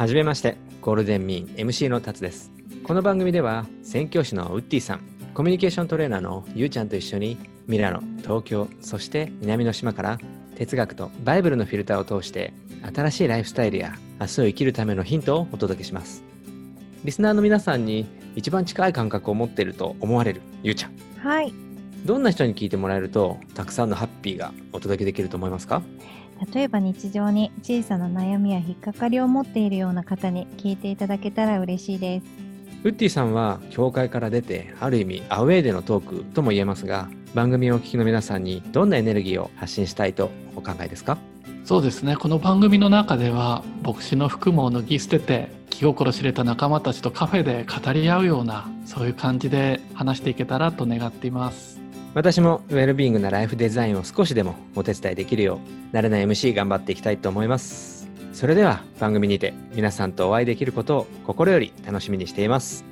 はじめまして、ゴールデンミーン MC の達です。この番組では、宣教師のウッディさん、コミュニケーショントレーナーのゆうちゃんと一緒に、ミラノ、東京、そして南の島から、哲学とバイブルのフィルターを通して、新しいライフスタイルや明日を生きるためのヒントをお届けします。リスナーの皆さんに一番近い感覚を持っていると思われるゆうちゃん。はい。どんな人に聞いてもらえると、たくさんのハッピーがお届けできると思いますか？例えば日常に小さな悩みや引っかかりを持っているような方に聞いていただけたら嬉しいです。ウッディさんは教会から出てある意味アウェーでのトークとも言えますが番組をお聞きの皆さんにどんなエネルギーを発信したいとお考えですか？そうですね。この番組の中では牧師の服務を脱ぎ捨てて気心知れた仲間たちとカフェで語り合うようなそういう感じで話していけたらと願っています私もウェルビーイングなライフデザインを少しでもお手伝いできるよう慣れない MC 頑張っていきたいと思います。それでは番組にて皆さんとお会いできることを心より楽しみにしています。